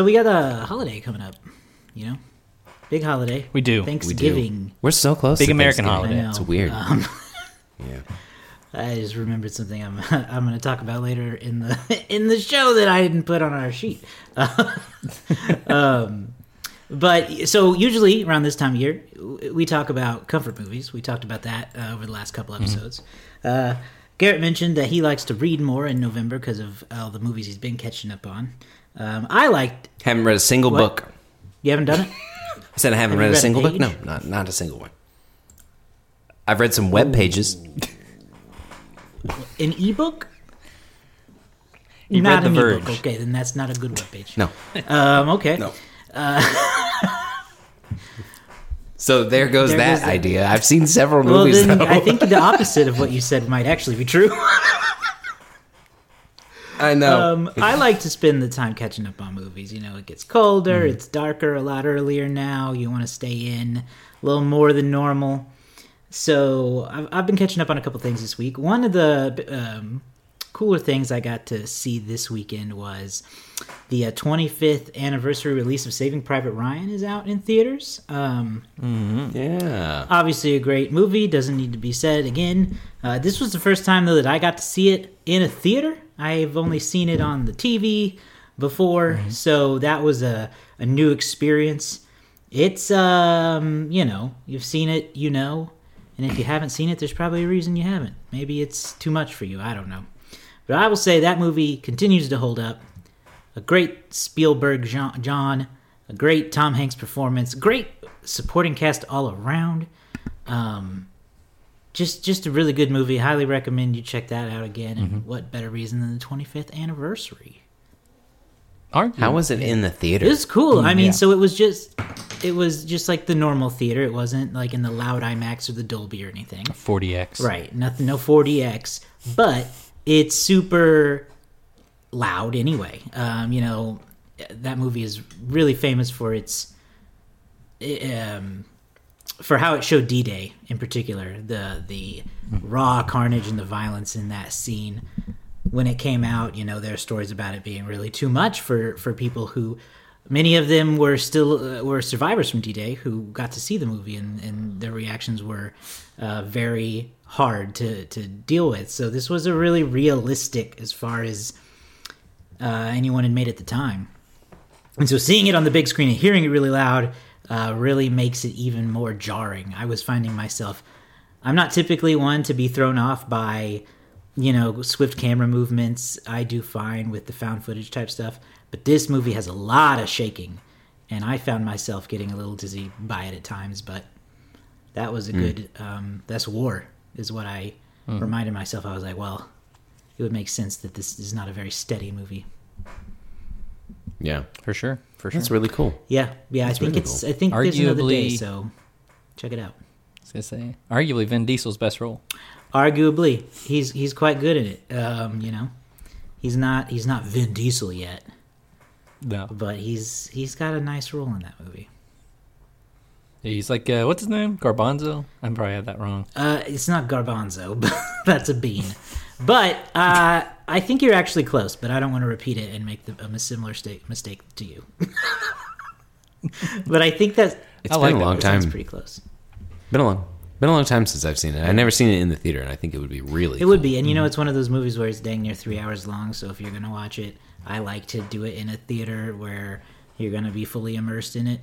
So we got a holiday coming up, you know, big holiday. We do. We do. Thanksgiving. We're so close. Big to American Thanksgiving. holiday. I know. It's weird. Um, yeah. I just remembered something I'm I'm going to talk about later in the in the show that I didn't put on our sheet. um, but so usually around this time of year, w- we talk about comfort movies. We talked about that uh, over the last couple episodes. Uh, Garrett mentioned that he likes to read more in November because of all the movies he's been catching up on. Um, I liked. Haven't read a single What? book. You haven't done it. I said I haven't Have you read a read a single book. No, not not a single one. I've read some web pages. An ebook. You not read The an Verge. ebook. Okay, then that's not a good webpage. No, Um, okay. no. so there goes There that goes that. idea. I've seen several Well, movies. then though. I think the opposite of what you said might actually be true. I know. um, I like to spend the time catching up on movies. You know, it gets colder, Mm-hmm. it's darker a lot earlier now. You want to stay in a little more than normal. So I've, I've been catching up on a couple things this week. One of the um, cooler things I got to see this weekend was the uh, 25th anniversary release of Saving Private Ryan is out in theaters. Um, yeah. obviously a great movie doesn't need to be said again. Uh, this was the first time though that i got to see it in a theater. I've only seen it on the tv before so that was a, a new experience. It's um you know you've seen it you know and if you haven't seen it there's probably a reason you haven't. Maybe it's too much for you. I don't know but i will say that movie continues to hold up a great Spielberg John, John, a great Tom Hanks performance, great supporting cast all around. Um, just just a really good movie. Highly recommend you check that out again. And what better reason than the 25th anniversary? Arguably. How was it in the theater? It was cool. I mean, yeah. so it was just it was just like the normal theater. It wasn't like in the loud IMAX or the Dolby or anything. 4DX. Right. Nothing. No 4DX, but it's super loud anyway. Um, you know, that movie is really famous for its um, for how it showed D-Day in particular. The the raw carnage and the violence in that scene when it came out. You know, there are stories about it being really too much for for people who. Many of them were still uh, were survivors from D-Day who got to see the movie, and, and their reactions were uh, very hard to to deal with. So this was a really realistic as far as uh, anyone had made at the time. And so seeing it on the big screen and hearing it really loud uh, really makes it even more jarring. I was finding myself, I'm not typically one to be thrown off by, you know, swift camera movements. I do fine with the found footage type stuff. But this movie has a lot of shaking. And I found myself getting a little dizzy by it at times. But that was a good, um, that's war, is what I reminded myself. I was like, well, it would make sense that this is not a very steady movie. yeah. For sure. For sure. That's really cool. Yeah, yeah. I think really it's. cool. I think there's another day, so check it out. I was gonna say, arguably Vin Diesel's best role. Arguably, he's he's quite good at it. Um, you know, he's not he's not Vin Diesel yet, No, but he's he's got a nice role in that movie. He's like, uh, what's his name? Garbanzo. I probably had that wrong. Uh, it's not Garbanzo, but that's a bean. But uh, I think you're actually close. But I don't want to repeat it and make the, a similar sta- mistake to you. but I think that It's I been like a long that sounds time. pretty close. Been a long, been a long time since I've seen it. I've never seen it in the theater, and I think it would be really. It would be, and you know, it's one of those movies where it's dang near three hours long. So if you're gonna watch it, I like to do it in a theater where you're gonna be fully immersed in it,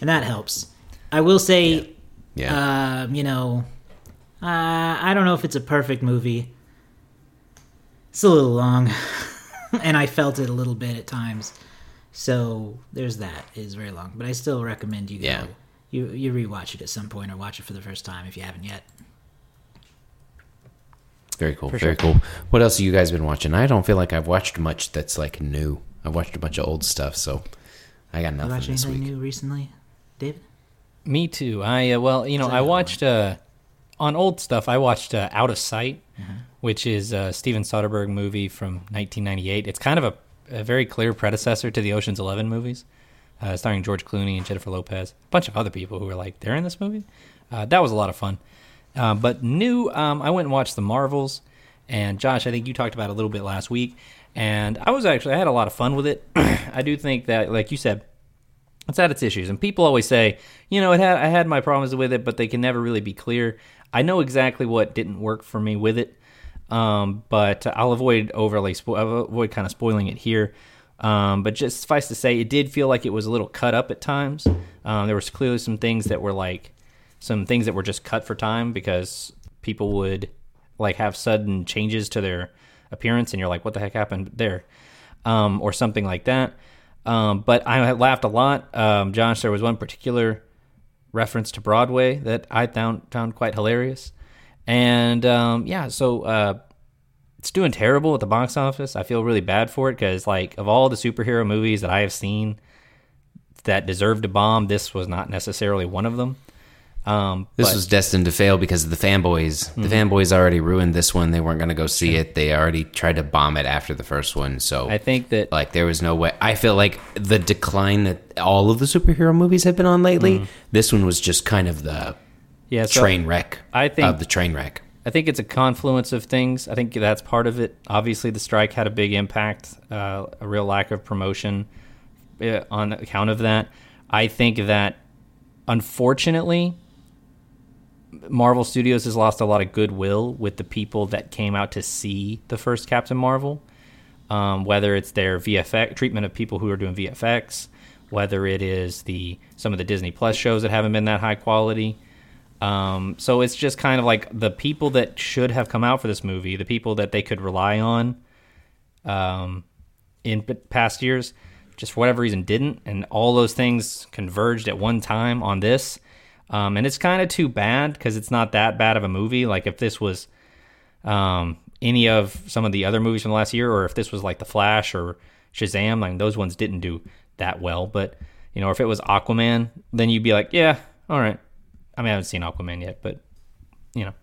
and that helps. I will say, Yeah. um, you know, uh, I don't know if it's a perfect movie. It's a little long, and I felt it a little bit at times. So there's that. It is very long, but I still recommend you go. Yeah. You you rewatch it at some point or watch it for the first time if you haven't yet. Very cool. For Very sure. cool. What else have you guys been watching? I don't feel like I've watched much that's like new. I've watched a bunch of old stuff, so I got You nothing watch this anything week. new recently, David? Me too. I uh, well, you know, I watched uh, on old stuff. I watched uh, Out of Sight, Mm-hmm. which is a Steven Soderbergh movie from 1998. It's kind of a, a very clear predecessor to the Ocean's Eleven movies, uh, starring George Clooney and Jennifer Lopez, a bunch of other people who were like they're in this movie. Uh, that was a lot of fun. Uh, but new, um, I went and watched The Marvels, and Josh, I think you talked about it a little bit last week. And I was actually I had a lot of fun with it. I do think that, like you said, it's had its issues, and people always say, you know, it had I had my problems with it, but they can never really be clear. I know exactly what didn't work for me with it, um, but I'll avoid overly spo- I'll avoid kind of spoiling it here. Um, but just suffice to say, it did feel like it was a little cut up at times. Um, there was clearly some things that were like some things that were just cut for time because people would like have sudden changes to their appearance, and you're like, "What the heck happened there?" Um, or something like that. Um, but I laughed a lot. Um, Josh, there was one particular reference to Broadway that I found found quite hilarious, and um, yeah, so uh, it's doing terrible at the box office. I feel really bad for it because, like, of all the superhero movies that I have seen that deserved to bomb, this was not necessarily one of them. Um, This but- was destined to fail because of the fanboys. The fanboys already ruined this one. They weren't going to go see it. They already tried to bomb it after the first one. So I think that like there was no way. I feel like the decline that all of the superhero movies have been on lately. This one was just kind of the yeah, so train wreck. I think- of the train wreck. I think it's a confluence of things. I think that's part of it. Obviously, the strike had a big impact, uh, a real lack of promotion uh, on account of that. I think that, unfortunately, Marvel Studios has lost a lot of goodwill with the people that came out to see the first Captain Marvel. Um, whether it's their VFX treatment of people who are doing VFX, whether it is the some of the Disney Plus shows that haven't been that high quality. Um, so it's just kind of like the people that should have come out for this movie, the people that they could rely on um, in past years, just for whatever reason didn't, and all those things converged at one time on this. Um, and it's kind of too bad because it's not that bad of a movie. Like if this was um, any of some of the other movies from the last year, or if this was like The Flash or Shazam, like those ones didn't do that well. But you know, if it was Aquaman, then you'd be like, yeah, all right. I mean, I haven't seen Aquaman yet, but you know,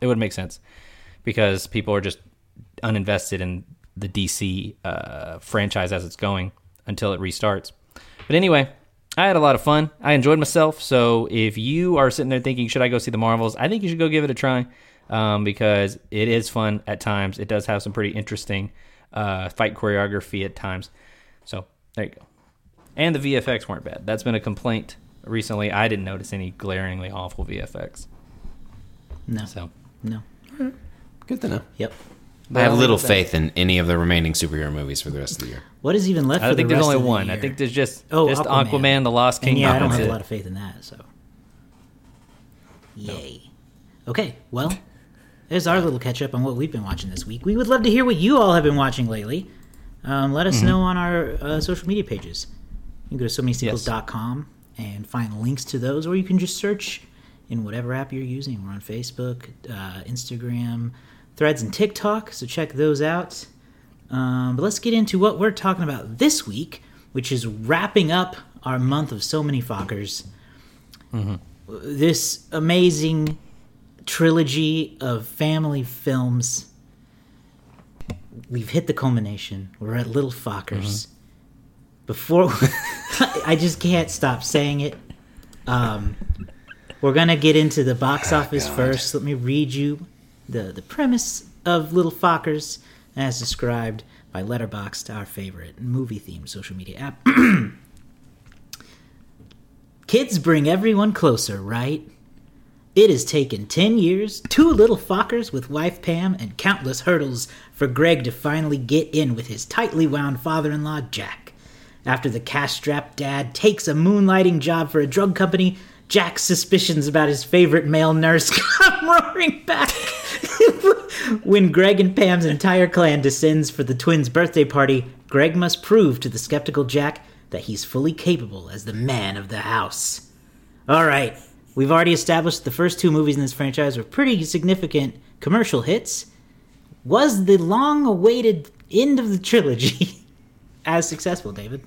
it would make sense because people are just uninvested in the DC uh, franchise as it's going until it restarts. But anyway, I had a lot of fun. I enjoyed myself. So if you are sitting there thinking, should I go see the Marvels? I think you should go give it a try um, because it is fun at times. It does have some pretty interesting uh, fight choreography at times. So there you go. And the VFX weren't bad. That's been a complaint recently. I didn't notice any glaringly awful VFX. No. So No. Good to know. Yep. I have Well, little faith in any of the remaining superhero movies for the rest of the year. What is even left? I for think the there's rest only of the one. I year? think there's just Oh, just Aquaman. Aquaman, the Lost And Kingdom. yeah, I don't That's have a lot of faith in that. So, yay. Okay, well, there's our little catch up on what we've been watching this week. We would love to hear what you all have been watching lately. Um, let us Mm-hmm. know on our uh, social media pages. You can go to so many sequels.com and find links to those, or you can just search in whatever app you're using. We're on Facebook, uh, Instagram, Threads, and TikTok, so check those out. Um, but let's get into what we're talking about this week, which is wrapping up our month of so many Fockers. This amazing trilogy of family films. We've hit the culmination. We're at Little Fockers. Before I just can't stop saying it. Um, we're gonna get into the box office first. Let me read you the the premise of Little Fockers as described by Letterboxd, our favorite movie themed social media app. Kids bring everyone closer, right? It has taken 10 years, two little Fockers with wife Pam, and countless hurdles for Greg to finally get in with his tightly wound father in law, Jack. After the cash strapped dad takes a moonlighting job for a drug company, Jack's suspicions about his favorite male nurse come roaring back. when Greg and Pam's entire clan descends for the twins' birthday party, Greg must prove to the skeptical Jack that he's fully capable as the man of the house. All right, we've already established the first two movies in this franchise were pretty significant commercial hits. Was the long awaited end of the trilogy as successful, David?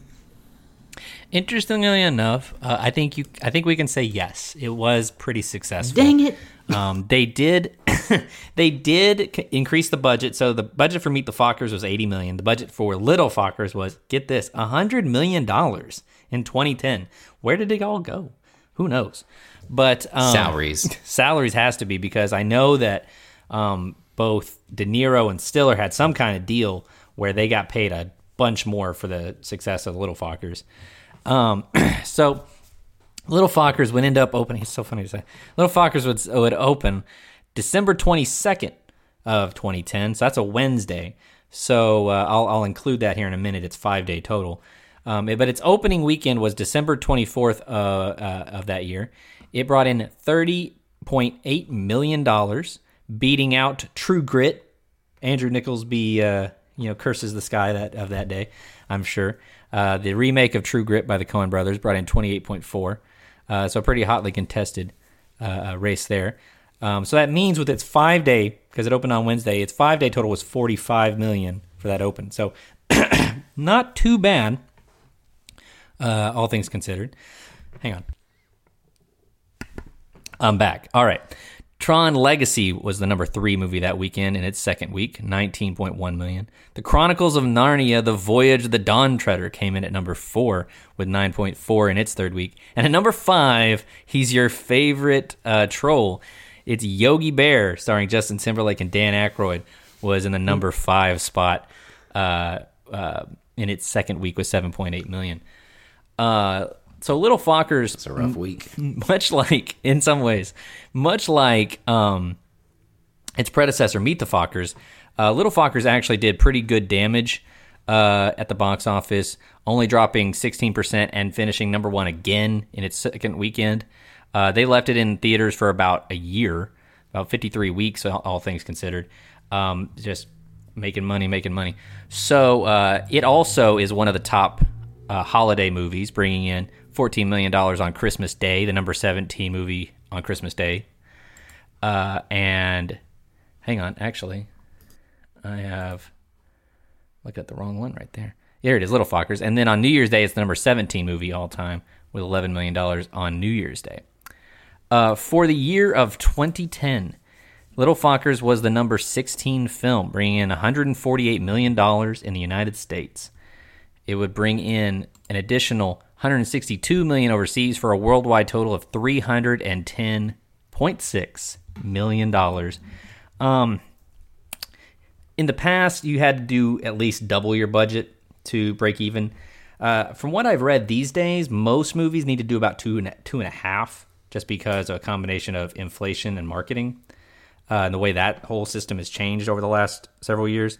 Interestingly enough, uh, I think you. I think we can say yes. It was pretty successful. Dang it. Um, they did. they did c- increase the budget. So the budget for Meet the Fockers was eighty million. The budget for Little Fockers was get this hundred million dollars in 2010. Where did it all go? Who knows? But um, Salaries. salaries has to be because I know that um, both De Niro and Stiller had some kind of deal where they got paid a bunch more for the success of the Little Fockers. Um, so Little Fockers would end up opening. It's so funny to say. Little Fockers would would open December twenty second of 2010. So that's a Wednesday. So uh, I'll I'll include that here in a minute. It's five day total. Um, but its opening weekend was December 24th uh, uh, of that year. It brought in 30.8 million dollars, beating out True Grit. Andrew Nicholsby, uh, you know, curses the sky that of that day. I'm sure. Uh, the remake of True Grit by the Coen Brothers brought in 28.4. Uh, so a pretty hotly contested uh, race there. Um, so that means with its five day, because it opened on Wednesday, its five day total was 45 million for that open. So not too bad, uh, all things considered. Hang on. I'm back. All right. Tron Legacy was the number three movie that weekend in its second week, 19.1 million. The Chronicles of Narnia: The Voyage of the Dawn Treader came in at number four with 9.4 in its third week, and at number five, he's your favorite uh, troll. It's Yogi Bear, starring Justin Timberlake and Dan Aykroyd, was in the number five spot uh, uh, in its second week with 7.8 million. So Little Fockers, It's a rough week. much like in some ways, much like um, its predecessor, Meet the Fockers, uh, Little Fockers actually did pretty good damage uh, at the box office, only dropping 16% and finishing number one again in its second weekend. Uh, they left it in theaters for about a year, about 53 weeks, all, all things considered. Um, just making money, making money. So uh, it also is one of the top uh, holiday movies, bringing in $14 million on Christmas Day, the number 17 movie on Christmas Day. Uh, and hang on, actually, I have looked at the wrong one right there. Here it is, Little Fockers. And then on New Year's Day, it's the number 17 movie all time with $11 million on New Year's Day. Uh, for the year of 2010, Little Fockers was the number 16 film, bringing in $148 million in the United States. It would bring in an additional 162 million overseas for a worldwide total of 310.6 million dollars. Um, in the past, you had to do at least double your budget to break even. Uh, from what I've read these days, most movies need to do about two and two and a half, just because of a combination of inflation and marketing, uh, and the way that whole system has changed over the last several years.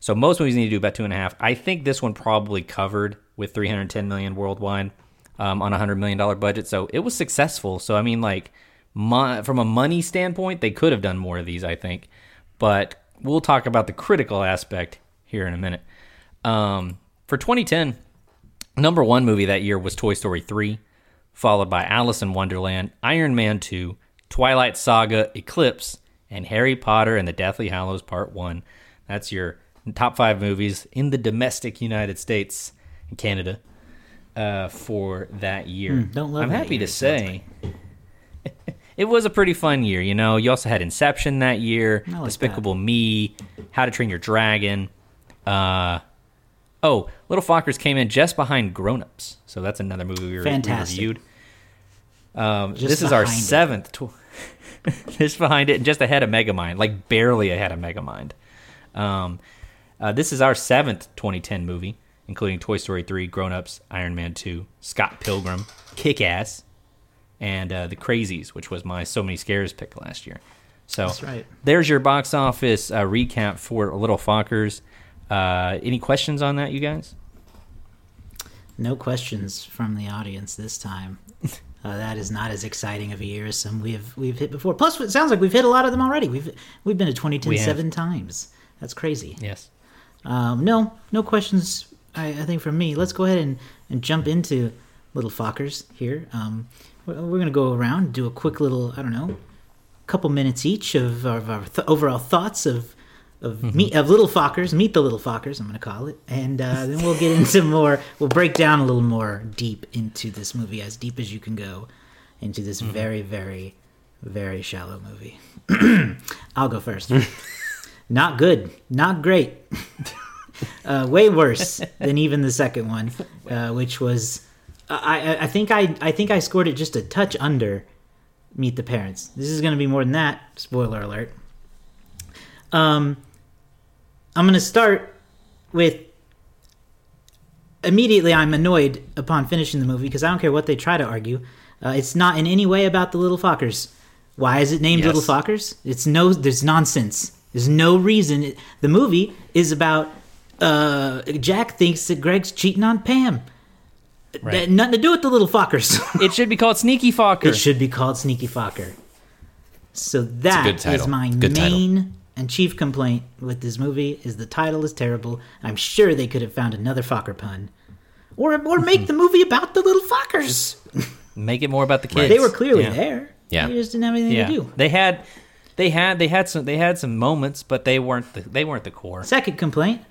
So most movies need to do about two and a half. I think this one probably covered with 310 million worldwide um, on a hundred million dollar budget, so it was successful. So I mean, like, from a money standpoint, they could have done more of these, I think. But we'll talk about the critical aspect here in a minute. Um, for 2010, number one movie that year was Toy Story 3, followed by Alice in Wonderland, Iron Man 2, Twilight Saga, Eclipse, and Harry Potter and the Deathly Hallows Part 1. That's your top five movies in the domestic United States and Canada uh, for that year. Hmm, don't love I'm happy year, to say it was a pretty fun year. You know, you also had Inception that year, like Despicable Me, How to Train Your Dragon. Uh, oh, Little Fockers came in just behind Grown Ups, so that's another movie we, Fantastic. reviewed. Um, this is our seventh. Tw- just behind it, and just ahead of Megamind, like barely ahead of Megamind. Um, uh, this is our seventh 2010 movie, including Toy Story 3, Grown Ups, Iron Man 2, Scott Pilgrim, Kick Ass, and uh, The Crazies, which was my So Many Scares pick last year. So That's right. there's your box office uh, recap for Little Fockers. Uh, any questions on that, you guys? No questions from the audience this time. Uh, that is not as exciting of a year as some we have we've hit before. Plus, it sounds like we've hit a lot of them already. We've we've been to 2010 We seven times. That's crazy. Yes. Um, no, no questions. I, I think for me. Let's go ahead and, and jump into little Fockers here. Um, we're, we're gonna go around do a quick little I don't know, couple minutes each of our, of our th- overall thoughts of of meet of little Fockers. Meet the little Fockers. I'm gonna call it, and uh, then we'll get into more. We'll break down a little more deep into this movie, as deep as you can go into this very very very shallow movie. I'll go first. Not good. Not great. uh, way worse than even the second one, uh, which was I, I think I I think I scored it just a touch under Meet the Parents. This is going to be more than that. Spoiler alert. Um, I'm going to start with immediately I'm annoyed upon finishing the movie because I don't care what they try to argue. Uh, it's not in any way about the little Fockers. Why is it named Yes. Little Fockers? It's no, there's nonsense. There's no reason. It- the movie is about uh, Jack thinks that Greg's cheating on Pam. Right. That- nothing to do with the little Fockers. It should be called Sneaky Focker. it should be called Sneaky Focker. So that is title. my Good title. main and chief complaint with this movie is the title is terrible. I'm sure they could have found another Focker pun. Or, or make the movie about the little Fockers. Make it more about the kids. They were clearly Yeah. there. Yeah. They just didn't have anything Yeah, to do. they had, they had, they had some, they had some moments, but they weren't the, they weren't the core. Second complaint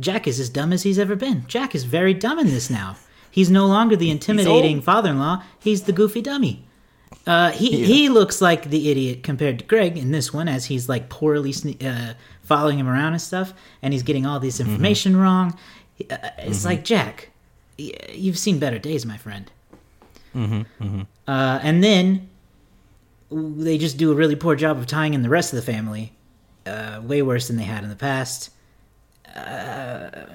Jack is as dumb as he's ever been. Jack is very dumb in this now. He's no longer the intimidating old. father in law, he's the goofy dummy. Uh, he he looks like the idiot compared to Greg in this one, as he's like poorly sne- uh, following him around and stuff, and he's getting all this information wrong. Uh, it's like Jack, y- you've seen better days, my friend. Uh, and then they just do a really poor job of tying in the rest of the family, uh, way worse than they had in the past. Uh,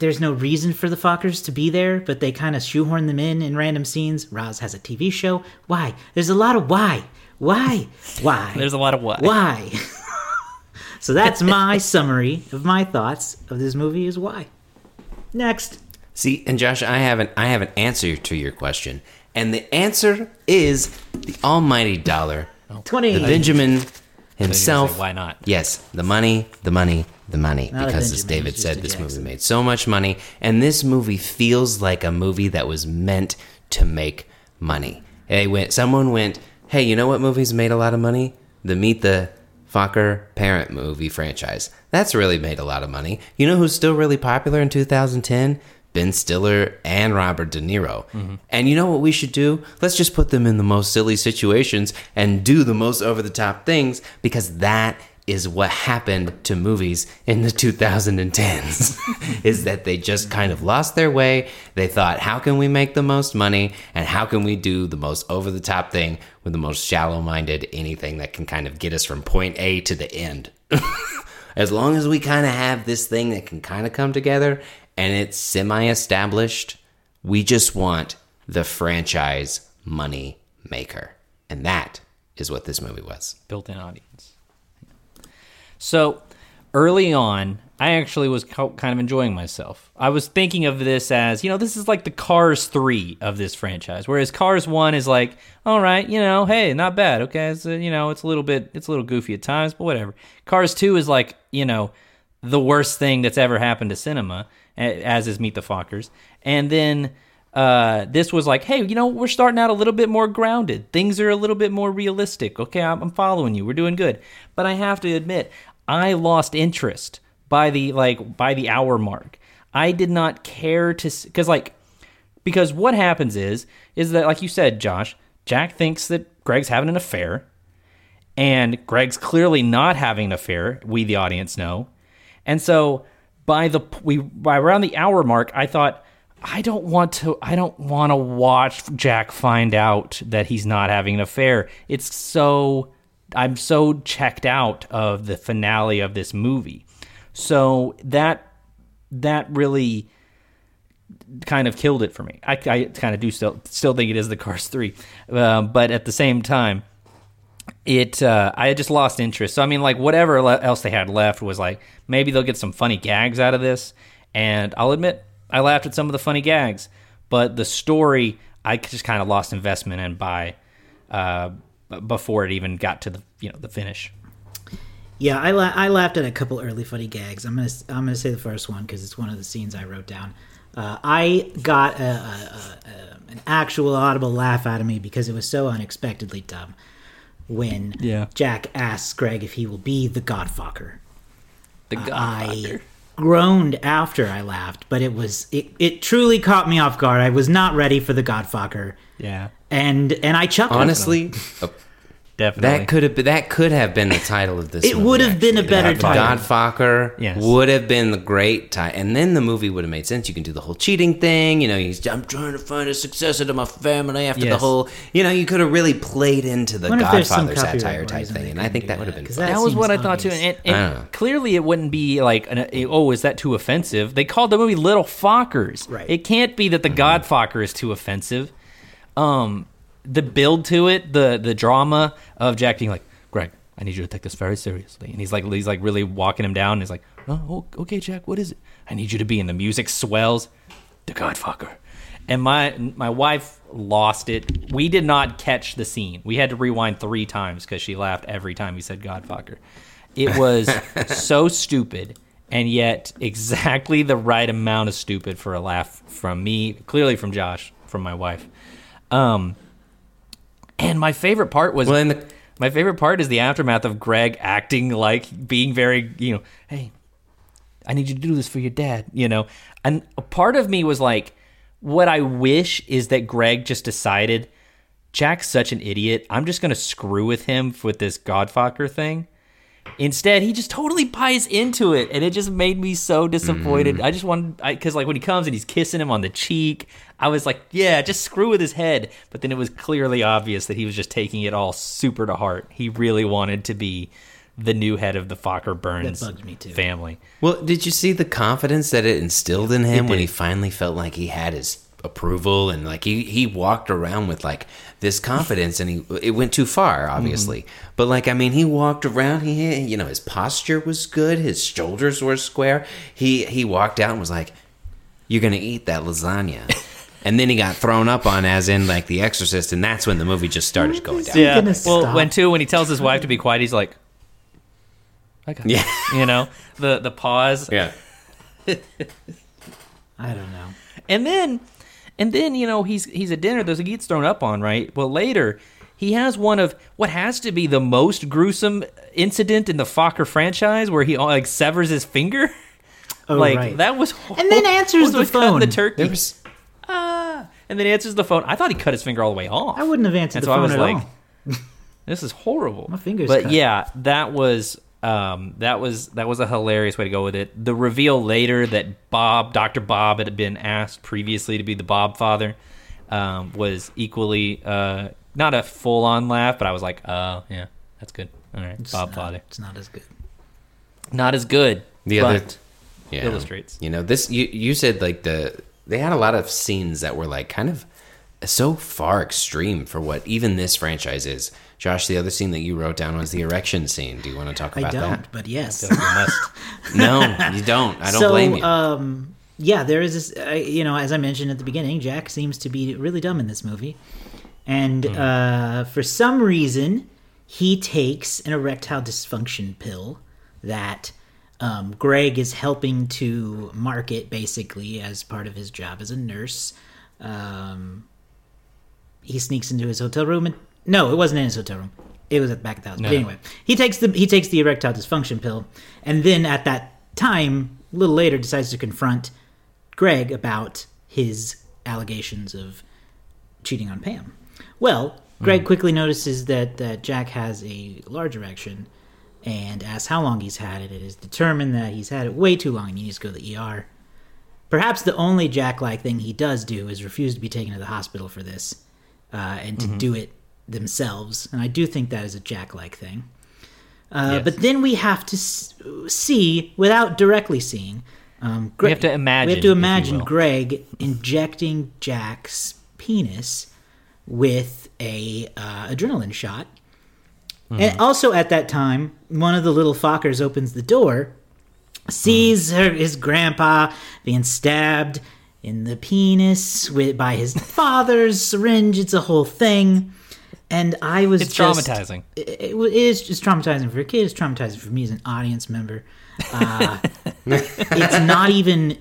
there's no reason for the Fockers to be there, but they kind of shoehorn them in in random scenes. Roz has a TV show. Why? There's a lot of why. Why? Why? There's a lot of what. why. so that's my summary of my thoughts of this movie. Is why. Next. See, and Josh, I have an I have an answer to your question, and the answer is the almighty dollar. Twenty. The Benjamin So you're gonna himself. say, why not? Yes, the money, the money, the money. Not because as David said, this Jackson. movie made so much money, and this movie feels like a movie that was meant to make money. Hey, went someone went, hey, you know what movies made a lot of money? The Meet the Focker Parent movie franchise. That's really made a lot of money. You know who's still really popular in 2010? Ben Stiller and Robert De Niro. And you know what we should do? Let's just put them in the most silly situations and do the most over the top things because that is what happened to movies in the 2010s is that they just kind of lost their way. They thought, how can we make the most money and how can we do the most over the top thing with the most shallow minded anything that can kind of get us from point A to the end. as long as we kind of have this thing that can kind of come together and it's semi established, we just want the franchise money maker. And that is what this movie was. built-in audience. So early on, I actually was kind of enjoying myself. I was thinking of this as, you know, this is like the Cars 3 of this franchise, whereas Cars 1 is like, all right, you know, hey, not bad. Okay, it's a, you know, it's a little bit it's a little goofy at times, but whatever. Cars 2 is like, you know, the worst thing that's ever happened to cinema, as is Meet the Fockers. And then uh, this was like, hey, you know, we're starting out a little bit more grounded. Things are a little bit more realistic. Okay, I'm, I'm following you. We're doing good. But I have to admit, I lost interest by the like by the hour mark. I did not care to because like because what happens is is that like you said, Josh, Jack thinks that Greg's having an affair, and Greg's clearly not having an affair. We the audience know, and so by the we by around the hour mark, I thought I don't want to I don't want to watch Jack find out that he's not having an affair. It's so I'm so checked out of the finale of this movie. So that that really kind of killed it for me. I, I kind of do still still think it is the Cars three, um, but at the same time, it uh, I just lost interest. So I mean, like whatever le- else they had left was like maybe they'll get some funny gags out of this, and I'll admit I laughed at some of the funny gags, but the story I just kind of lost investment in by uh, before it even got to the you know the finish. Yeah, I, la- I laughed at a couple early funny gags. I'm gonna I'm gonna say the first one because it's one of the scenes I wrote down. Uh, I got a, a, a, an actual audible laugh out of me because it was so unexpectedly dumb. When Yeah. Jack asks Greg if he will be the Godfocker, The I groaned after I laughed, but it was it, it truly caught me off guard. I was not ready for the Godfocker, Yeah. and and I chuckled. Honestly, definitely. That could have been, that could have been the title of this. It movie, would have been a better The title. Godfocker Yes. would have been the great title, and then the movie would have made sense. You can do the whole cheating thing. You know, he's I'm trying to find a successor to my family after the whole. You know, you could have really played into the wonder if there's some Godfather satire type thing, and I think do that would have that, been 'cause fun. that That was seems what I thought too, and, and don't clearly it wouldn't be like, an, oh, is that too offensive? They called the movie Little Fockers. Right. It can't be that the Godfocker is too offensive. Um, the build to it, the the drama of Jack being like, Greg, I need you to take this very seriously, and he's like, he's like really walking him down. And he's like, oh, okay, Jack, what is it? I need you to be, and the music swells, the Godfocker. And my my wife lost it. We did not catch the scene. We had to rewind three times because she laughed every time he said Godfocker. It was so stupid, and yet exactly the right amount of stupid for a laugh from me, clearly from Josh, from my wife. Um, and my favorite part was Well, the- my favorite part is the aftermath of Greg acting like being very, you know, hey, I need you to do this for your dad, you know. And a part of me was like, what I wish is that Greg just decided Jack's such an idiot. I'm just going to screw with him with this Godfocker thing. Instead, he just totally buys into it, and it just made me so disappointed. Mm. I just wanted, because like when he comes and he's kissing him on the cheek, I was like, yeah, just screw with his head. But then it was clearly obvious that he was just taking it all super to heart. He really wanted to be the new head of the Focker Burns me too. family. Well, did you see the confidence that it instilled in him when he finally felt like he had his approval and like he, he walked around with like this confidence and he it went too far mm-hmm. obviously. But like i mean he walked around he you know his posture was good his shoulders were square. He he walked out and was like you're gonna eat that lasagna. And then he got thrown up on as in like the exorcist and that's when the movie just started going down. Yeah. gonna Well, stop? when too when he tells his wife to be quiet, he's like, I got yeah. you know? The the pause, yeah. I don't know. and then and then you know he's he's at dinner. There's he gets thrown up on right. Well, later he has one of what has to be the most gruesome incident in the Focker franchise, where he like severs his finger. Oh, like right. that was, And then answers the phone. The turkey, was ah, and then answers the phone. I thought he cut his finger all the way off. I wouldn't have answered And the so I phone was at like, all. this is horrible. My finger's But cut. yeah, that was um, that was that was a hilarious way to go with it. The reveal later that Bob, Doctor Bob, had been asked previously to be the Bob father um, was equally uh, not a full on laugh, but I was like, oh yeah, that's good. All right, It's Bob not- father, It's not as good. not as good. the but other yeah. illustrates. You know, this you you said like the they had a lot of scenes that were like kind of so far extreme for what even this franchise is. Josh, the other scene that you wrote down was the erection scene. Do you want to talk about that? I don't, that? but yes. You must. No, you don't. I don't so, blame you. Um, yeah, there is this. Uh, you know, as I mentioned at the beginning, Jack seems to be really dumb in this movie, and Hmm. uh, for some reason, he takes an erectile dysfunction pill that um, Greg is helping to market, basically as part of his job as a nurse. Um, he sneaks into his hotel room and no, it wasn't in his hotel room. It was at the back of the house. But anyway, he takes the he takes the erectile dysfunction pill, and then at that time, a little later, decides to confront Greg about his allegations of cheating on Pam. Well, Greg quickly notices that that Jack has a large erection, and asks how long he's had it. It is determined that he's had it way too long and he needs to go to the ER. Perhaps the only Jack-like thing he does do is refuse to be taken to the hospital for this, uh, and to do it themselves. And I do think that is a Jack-like thing. Uh, Yes. But then we have to s- see, without directly seeing, um, We have to imagine, We have to imagine. Greg injecting Jack's penis with a uh, adrenaline shot. Mm-hmm. And also at that time, one of the little Fockers opens the door, sees her, his grandpa being stabbed in the penis with, by his father's syringe. It's a whole thing. And I was It's just- traumatizing. It, it is just traumatizing for a kid. It's traumatizing for me as an audience member. Uh, it's not even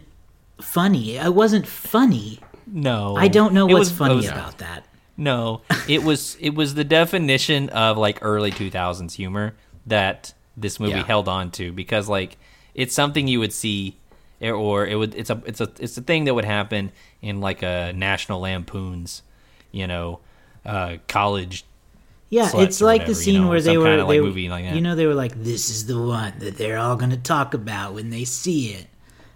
funny. It wasn't funny. No, I don't know It what's was- funny was- about that. No, it was it was the definition of like early 2000s humor that this movie Yeah. held on to because like it's something you would see or- or it would it's a it's a it's a thing that would happen in like a National Lampoon's, you know, uh college Yeah, it's like whatever, the you scene know, where they were, kinda, like, they, movie like that. you know, they were like, "This is the one that they're all going to talk about when they see it,"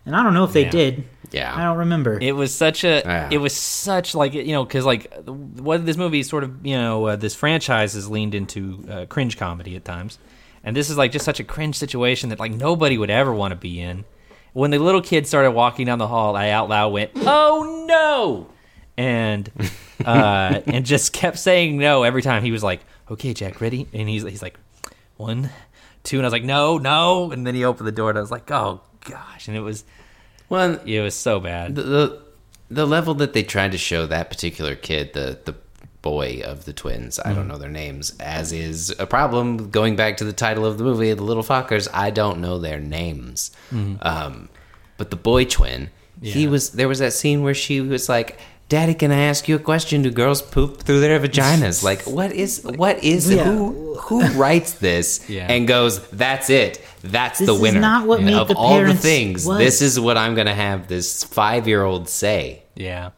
and I don't know if they Yeah. did. Yeah. I don't remember. It was such a. Yeah. It was such like you know because like what this movie sort of you know uh, this franchise has leaned into uh, cringe comedy at times, and this is like just such a cringe situation that like nobody would ever want to be in. When the little kid started walking down the hall, I out loud went, "Oh no!" and uh, and just kept saying no every time. He was like, "Okay, Jack, ready?" And he's he's like, one, two, and I was like, "No, no!" And then he opened the door, and I was like, "Oh gosh!" And it was Well, it was so bad. the, the the level that they tried to show that particular kid, the the boy of the twins, I don't know their names, as is a problem. Going back to the title of the movie, the little Fockers, I don't know their names. Um, but the boy twin, he was. There was that scene where she was like. Daddy, can I ask you a question? Do girls poop through their vaginas? Like, what is what is Yeah. who who writes this Yeah. and goes? That's it. That's This the is winner. not what Meet of the all the Parents things. was. This is what I'm gonna have this five year old say. Yeah.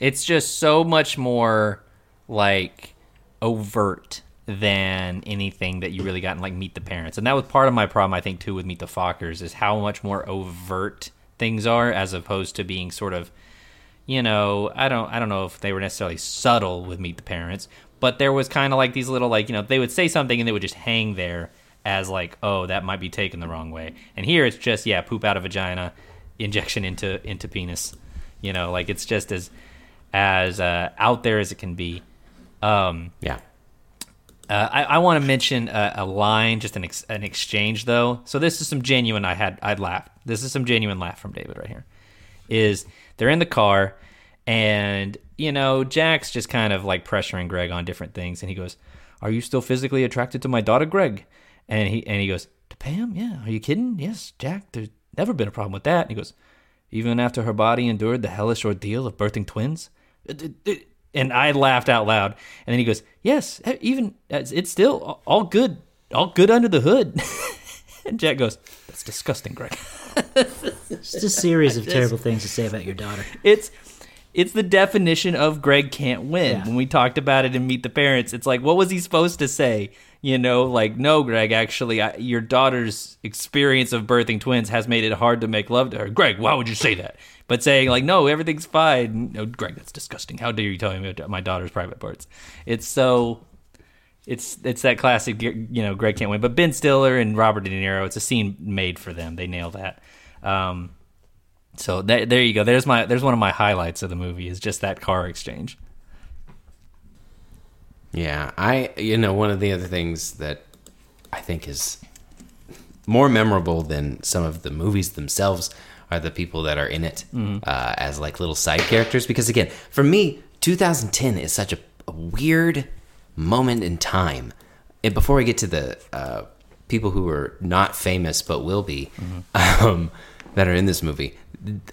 It's just so much more like overt than anything that you really got in like Meet the Parents. And that was part of my problem I think too with Meet the Fockers is how much more overt things are as opposed to being sort of you know, I don't I don't know if they were necessarily subtle with Meet the Parents, but there was kind of like these little like, you know, they would say something and they would just hang there as like, oh, that might be taken the wrong way. And here it's just yeah, poop out of vagina, injection into into penis. You know, like it's just as as uh, out there as it can be. Um, Yeah. uh, I, I want to mention a, a line, just an ex- an exchange though. So this is some genuine. I had I'd laughed. This is some genuine laugh from David right here. Is they're in the car, and you know Jack's just kind of like pressuring Greg on different things, and he goes, "Are you still physically attracted to my daughter, Greg?" And he and he goes, "To Pam? Yeah. Are you kidding? Yes, Jack. There's never been a problem with that." And he goes, "Even after her body endured the hellish ordeal of birthing twins." Uh, and I laughed out loud. And then he goes, "Yes, even uh, it's still all good, all good under the hood." and Jack goes, "That's disgusting, Greg." It's just a series of terrible things to say about your daughter. It's it's the definition of Greg can't win. Yeah. When we talked about it in Meet the Parents, it's like, what was he supposed to say? You know, like, no, Greg, actually, I, your daughter's experience of birthing twins has made it hard to make love to her. Greg, why would you say that? But saying, like, no, everything's fine. No, Greg, that's disgusting. How dare you tell me about my daughter's private parts? It's so. It's it's that classic, you know, Greg can't win. But Ben Stiller and Robert De Niro, it's a scene made for them. They nail that. Um, so th- there you go. There's my there's one of my highlights of the movie is just that car exchange. Yeah, I you know one of the other things that I think is more memorable than some of the movies themselves are the people that are in it uh, as like little side characters. Because again, for me, 2010 is such a, a weird moment in time. And before we get to the uh, people who are not famous but will be um, that are in this movie,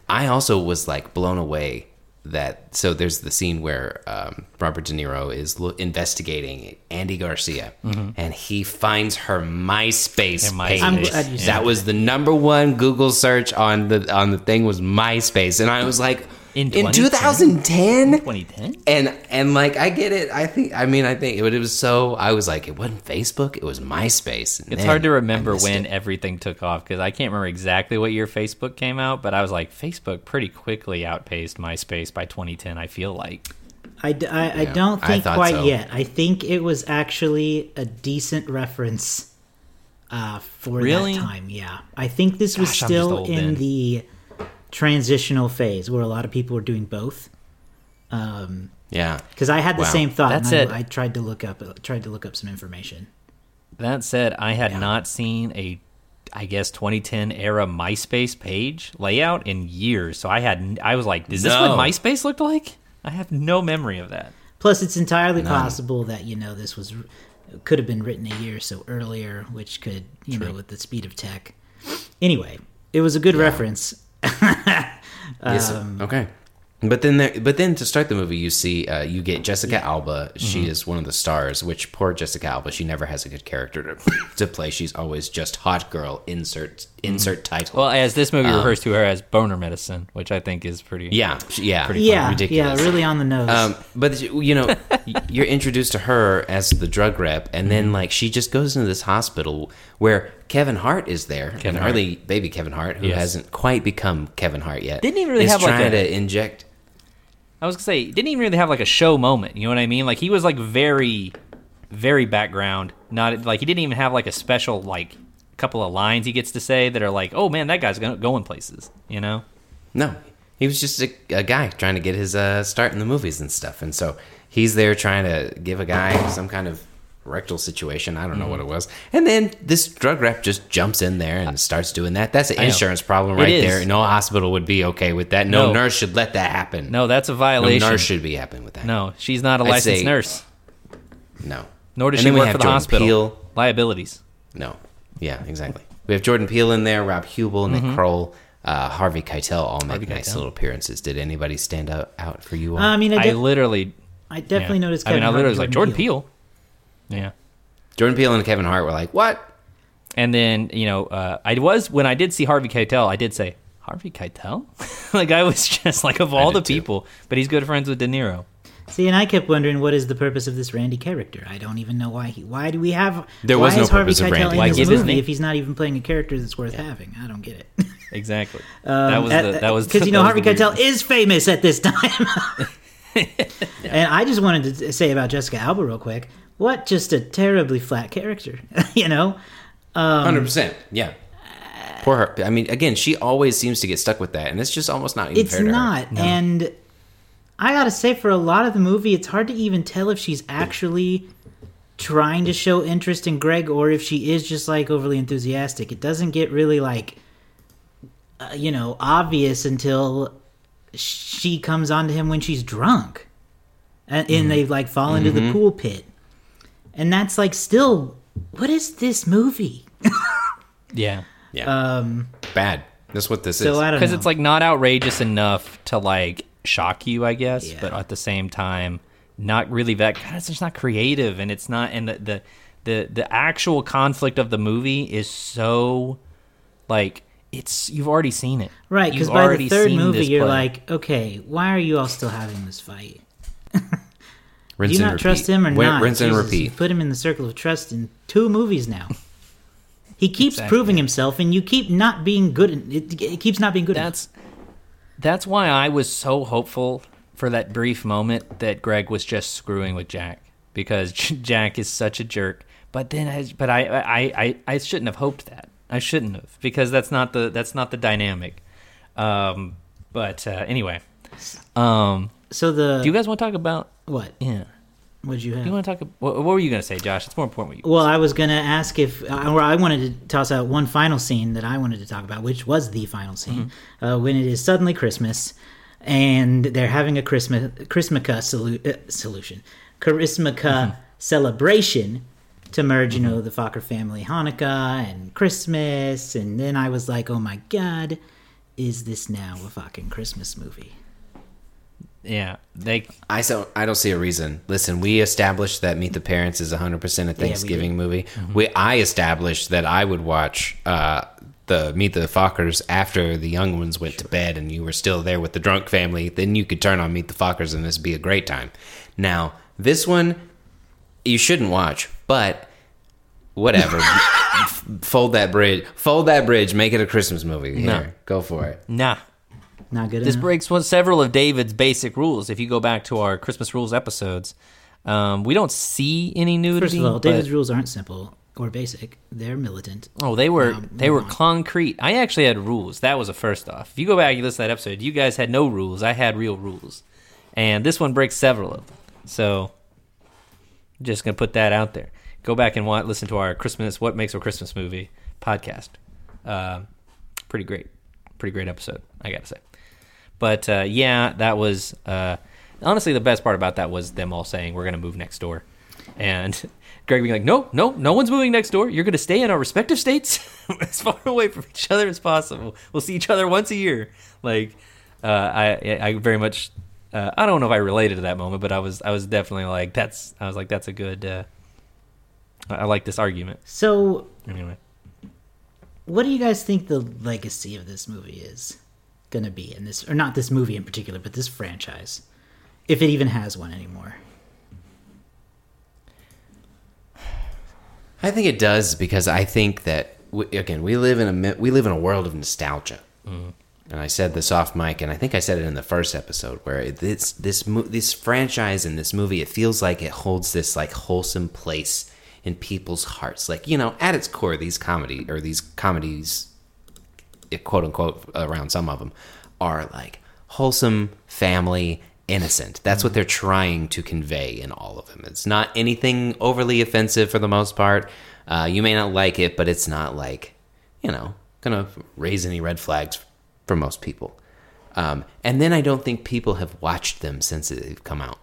I also was like blown away that so there's the scene where um, Robert De Niro is lo- investigating Andi Garcia, and he finds her MySpace Yeah, page. I'm glad you said that. was the number one Google search on the on the thing was MySpace, and I was like, In in 2010? 2010, 2010. and and like I get it. I think I mean I think it, it was so. I was like, it wasn't Facebook, it was MySpace. And It's hard to remember when it. everything took off because I can't remember exactly what year Facebook came out, but I was like, Facebook pretty quickly outpaced MySpace by 2010. I feel like. I, d- I- I Yeah, don't think thought quite so. yet. I think it was actually a decent reference uh, for Really? that time. Yeah, I think this was Gosh, I'm still in then. the transitional phase where a lot of people were doing both. Um, yeah. because I had the Wow. same thought. That's and it. I, I tried to look up tried to look up some information. That said, I had Yeah. not seen a, I guess 2010 era MySpace page layout in years. So I had, I was like, is this No. what MySpace looked like? I have no memory of that. Plus, it's entirely possible that you know this was could have been written a year or so earlier, which could you know with the speed of tech. Anyway, it was a good reference. Yes. Um, okay. But then, there, but then to start the movie, you see uh, you get Jessica Alba. She Mm-hmm. is one of the stars. Which poor Jessica Alba, she never has a good character to, to play. She's always just hot girl. Insert insert title. Mm-hmm. Well, as this movie refers to her as boner medicine, which I think is pretty. yeah, she- yeah, Yeah, ridiculous. yeah, really on the nose. Um, but you know, you're introduced to her as the drug rep, and then like she just goes into this hospital where Kevin Hart is there, Kevin an Hart. early baby Kevin Hart, who Yes. hasn't quite become Kevin Hart yet. Didn't even really is have, like, trying a- to inject. I was gonna say, didn't even really have like a show moment. You know what I mean? Like he was like very, very background. Not like he didn't even have like a special like couple of lines he gets to say that are like, oh man, that guy's gonna going places. You know? No, he was just a, a guy trying to get his uh, start in the movies and stuff, and so he's there trying to give a guy some kind of rectal situation. I don't know Mm. what it was, and then this drug rep just jumps in there and starts doing that. That's an I know. insurance problem right there. No hospital would be okay with that. No, No. nurse should let that happen. No, that's a violation. no nurse should be happy with that. No, she's not a I'd licensed say- nurse. no. Nor does And she then we work have for the Jordan hospital. Peele. Liabilities. No, yeah, exactly. We have Jordan Peele in there, Rob Huebel, Nick Kroll, uh, Harvey Keitel, all make Mm-hmm. Harvey nice Keitel. little appearances. Did anybody stand out, out for you all? I mean, I, I literally I definitely yeah. noticed. I mean, Kevin I literally and was like Jordan Peele. Yeah. Jordan Peele and Kevin Hart were like, "What? And then you know, uh, I was when I did see Harvey Keitel, I did say Harvey Keitel. like I was just like of all the too. people, but he's good friends with De Niro. See, and I kept wondering what is the purpose of this Randy character. I don't even know why he. Why do we have? There why was no is Harvey purpose of Keitel Randy. in Why this movie if he's not even playing a character that's worth having? I don't get it. Exactly. that was the, that was because you know Harvey Keitel is famous at this time. And I just wanted to say about Jessica Alba real quick. What just a terribly flat character, you know? Um, Hundred percent, yeah." Poor her. I mean, again, she always seems to get stuck with that, and it's just almost not even It's fair to her. not. And I gotta say, for a lot of the movie, it's hard to even tell if she's actually trying to show interest in Greg or if she is just like overly enthusiastic. It doesn't get really like, uh, you know, obvious until she comes onto him when she's drunk, and, mm-hmm. and they like fall into the mm-hmm. pool pit, and that's like still, what is this movie? yeah. Yeah, Um, bad. That's what this so is. Because it's like not outrageous enough to like shock you, I guess, Yeah. but at the same time, not really that. God, it's just not creative, and it's not. And the the the, the actual conflict of the movie is so like it's you've already seen it, Right, because by the third movie, you're play. like, okay, why are you all still having this fight? rinse Do you not trust him or not? Rinse and Jesus, repeat. Put him in the circle of trust in two movies now. He keeps Exactly. proving himself, and you keep not being good. in- It, it keeps not being good. enough. that's that's why I was so hopeful for that brief moment that Greg was just screwing with Jack because Jack is such a jerk. But then, I, but I, I, I, I shouldn't have hoped that. I shouldn't have because that's not the that's not the dynamic. Um, but uh, anyway, um, So the do you guys want to talk about? what? Yeah, What'd you have? do you want to talk? ab- What, what were you going to say, Josh? It's more important what you. Well, I was gonna ask if, uh, or I wanted to toss out one final scene that I wanted to talk about, which was the final scene uh, when it is suddenly Christmas, and they're having a Christmas Christmica solu- uh, solution, Chrismica celebration to merge, you know, the Focker family Hanukkah and Christmas, and then I was like, oh my god, is this now a fucking Christmas movie? Yeah, they. I so I don't see a reason. Listen, we established that Meet the Parents is 100 percent a we Thanksgiving did. movie. We I established that I would watch uh, the Meet the Fockers after the young ones went to bed, and you were still there with the drunk family. Then you could turn on Meet the Fockers, and this would be a great time. Now this one you shouldn't watch, but whatever. Fold that bridge. Fold that bridge. Make it a Christmas movie. Here, go for it. Nah, Not good This enough. breaks one, several of David's basic rules. If you go back to our Christmas rules episodes, um, we don't see any nudity. First of all, but- David's rules aren't simple or basic; they're militant. oh, they were Um, they were on. concrete. I actually had rules. That was a first off. If you go back and listen to that episode, you guys had no rules. I had real rules, and this one breaks several of them. So, just gonna put that out there. Go back and want, listen to our Christmas "What Makes a Christmas Movie" podcast. Um, pretty great, pretty great episode. I gotta say. But uh, yeah, that was uh, honestly the best part about that was them all saying we're gonna move next door, and Greg being like, no, no, no one's moving next door. You're gonna stay in our respective states as far away from each other as possible. We'll see each other once a year. Like, uh, I I very much uh, I don't know if I related to that moment, but I was I was definitely like that's I was like that's a good uh, I like this argument So, anyway. what do you guys think the legacy of this movie is going to be in this, or not this movie in particular, but this franchise, if it even has one anymore? I think it does because I think that we, again we live in a we live in a world of nostalgia, mm-hmm. and I said this off mic, and I think I said it in the first episode where it, this this this franchise and this movie it feels like it holds this like wholesome place in people's hearts. Like you know, at its core, these comedy or these comedies, quote unquote, around some of them are like wholesome family innocent. That's what they're trying to convey in all of them. It's not anything overly offensive for the most part. Uh, you may not like it but it's not like you know gonna raise any red flags for most people. Um, and then i don't think people have watched them since they've come out.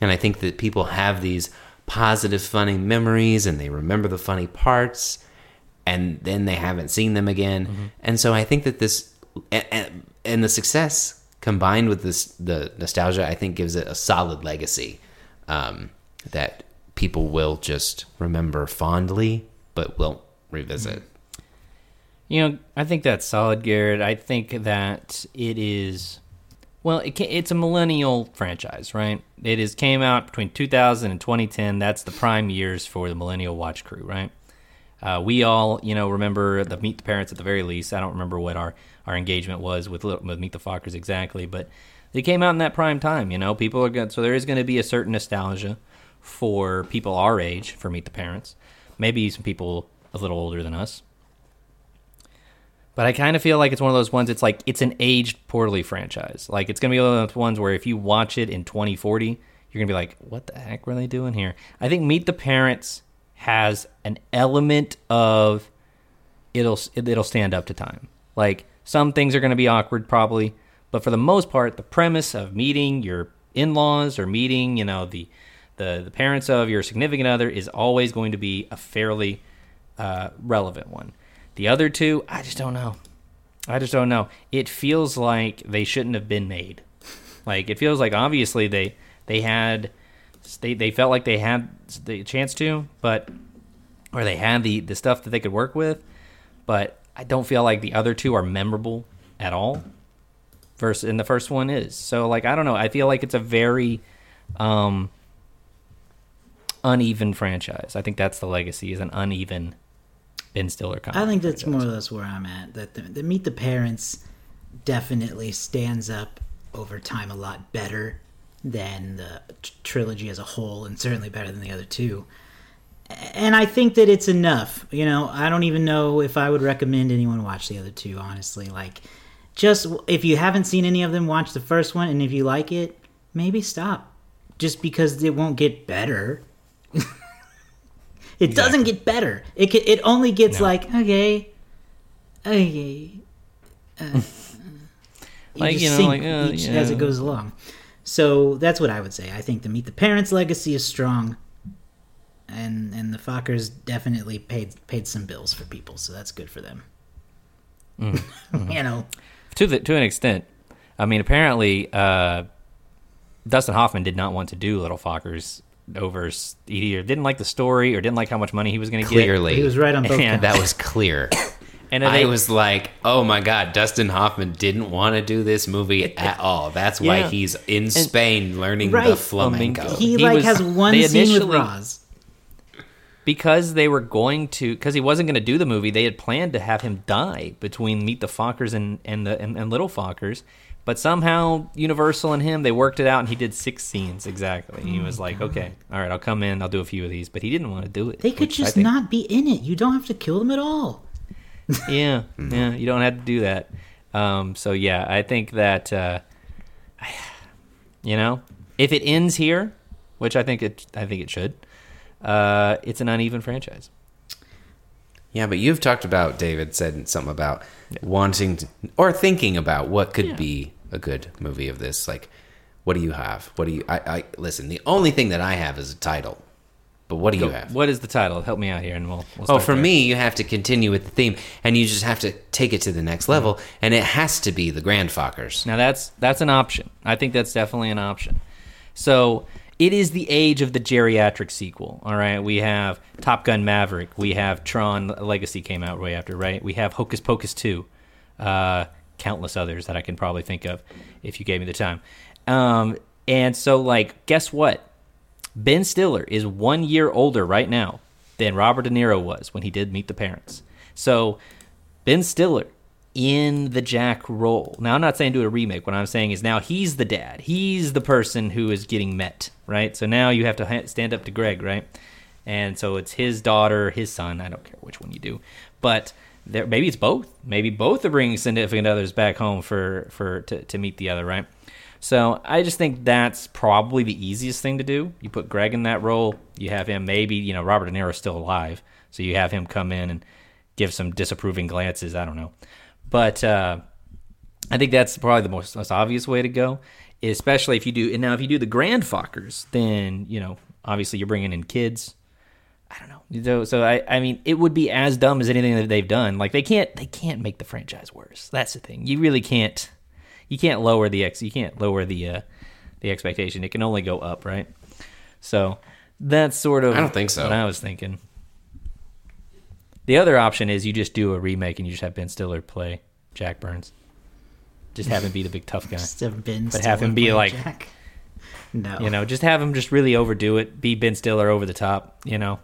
And i think that people have these positive funny memories and they remember the funny parts and then they haven't seen them again. And so I think that this and, and, the success combined with this the nostalgia, I think gives it a solid legacy um, that people will just remember fondly, but won't revisit. You know, I think that's solid, Garrett. I think that it is. Well, it it's a millennial franchise, right? It is came out between 2000 and 2010. That's the prime years for the millennial watch crew, right? Uh, we all, you know, remember the Meet the Parents at the very least. I don't remember what our, our engagement was with, with Meet the Fockers exactly, but it came out in that prime time. You know, people are good, so there is going to be a certain nostalgia for people our age for Meet the Parents. Maybe some people a little older than us. But I kind of feel like it's one of those ones. It's like it's an aged poorly franchise. Like it's gonna be one of those ones where if you watch it in 2040, you're gonna be like, "What the heck were they doing here?" I think Meet the Parents has an element of it'll it'll stand up to time. Like some things are gonna be awkward probably, but for the most part, the premise of meeting your in-laws or meeting, you know, the the the parents of your significant other is always going to be a fairly uh, relevant one. The other two, I just don't know. I just don't know. It feels like they shouldn't have been made. Like it feels like obviously they they had they they felt like they had the chance to, but or they had the the stuff that they could work with, but I don't feel like the other two are memorable at all. Versus and the first one is. So like I don't know. I feel like it's a very um uneven franchise. I think that's the legacy is an uneven Ben Stiller comedy. I think that's franchise. more or less where I'm at. That the, the Meet the Parents definitely stands up over time a lot better than the t- trilogy as a whole, and certainly better than the other two. And I think that it's enough. You know, I don't even know if I would recommend anyone watch the other two. Honestly, like, just if you haven't seen any of them, watch the first one, and if you like it, maybe stop. Just because it won't get better. it doesn't get better. It ca- it only gets No. like okay, okay. Uh, you Like, just you know, sink like, uh, each yeah. as it goes along. So that's what I would say. I think the Meet the Parents legacy is strong, and and the Fockers definitely paid paid some bills for people, so that's good for them. Mm-hmm. you know, to the to an extent. I mean, apparently, uh, Dustin Hoffman did not want to do Little Fockers over. He either didn't like the story or didn't like how much money he was going to get. Clearly, he was right on both. And counts. that was clear. and I they, was like, "Oh my god, Dustin Hoffman didn't want to do this movie at all. That's why Yeah. he's in Spain learning Right. Oh, the flamenco." he, He like was- has one they scene with initially- Roz. because they were going to because he wasn't going to do the movie. They had planned to have him die between Meet the Fockers and and the and, and Little Fockers. But somehow Universal and him they worked it out, and he did six scenes exactly. He was like, mm-hmm. "Okay, all right, I'll come in, I'll do a few of these," but he didn't want to do it. They could just not be in it. You don't have to kill them at all. Yeah, yeah. You don't have to do that. Um, so yeah, I think that uh, you know, if it ends here, which I think it, I think it should, uh, it's an uneven franchise. Yeah, but you've talked about David said something about wanting to, or thinking about what could Yeah. be a good movie of this. Like, what do you have? What do you? I, I listen. The only thing that I have is a title, But what do you Go- have? What is the title? Help me out here, and we'll. we'll Oh, for there. me, you have to continue with the theme, and you just have to take it to the next level, and it has to be the Grandfockers. Now that's that's an option. I think that's definitely an option. So it is the age of the geriatric sequel. All right, we have Top Gun Maverick. We have Tron Legacy came out right after. Right, we have Hocus Pocus two, uh, countless others that I can probably think of if you gave me the time. Um, and so like, guess what? Ben Stiller is one year older right now than Robert De Niro was when he did Meet the Parents. So Ben Stiller in the Jack role. Now, I'm not saying do a remake. What I'm saying is now he's the dad. He's the person who is getting met, right? So now you have to stand up to Greg, right? And so it's his daughter, his son. I don't care which one you do, but there maybe it's both. Maybe both are bringing significant others back home for for to, to meet the other, right? So I just think that's probably the easiest thing to do. You put Greg in that role. You have him. Maybe you know Robert De Niro is still alive, so you have him come in and give some disapproving glances. I don't know, but uh, I think that's probably the most, most obvious way to go. Especially if you do, and now if you do the grand Grandfockers, then you know obviously you're bringing in kids. I don't know. So, so I, I mean, it would be as dumb as anything that they've done. Like they can't, they can't make the franchise worse. That's the thing. You really can't. You can't lower the ex. You can't lower the uh, the expectation. It can only go up, right? So that's sort of. I don't think so. What I was thinking. The other option is you just do a remake and you just have Ben Stiller play Jack Burns. Just have him be the big tough guy. Just have Ben But have Stiller him be like- Jack. No. You know, just have him just really overdo it. Be Ben Stiller over the top. You know.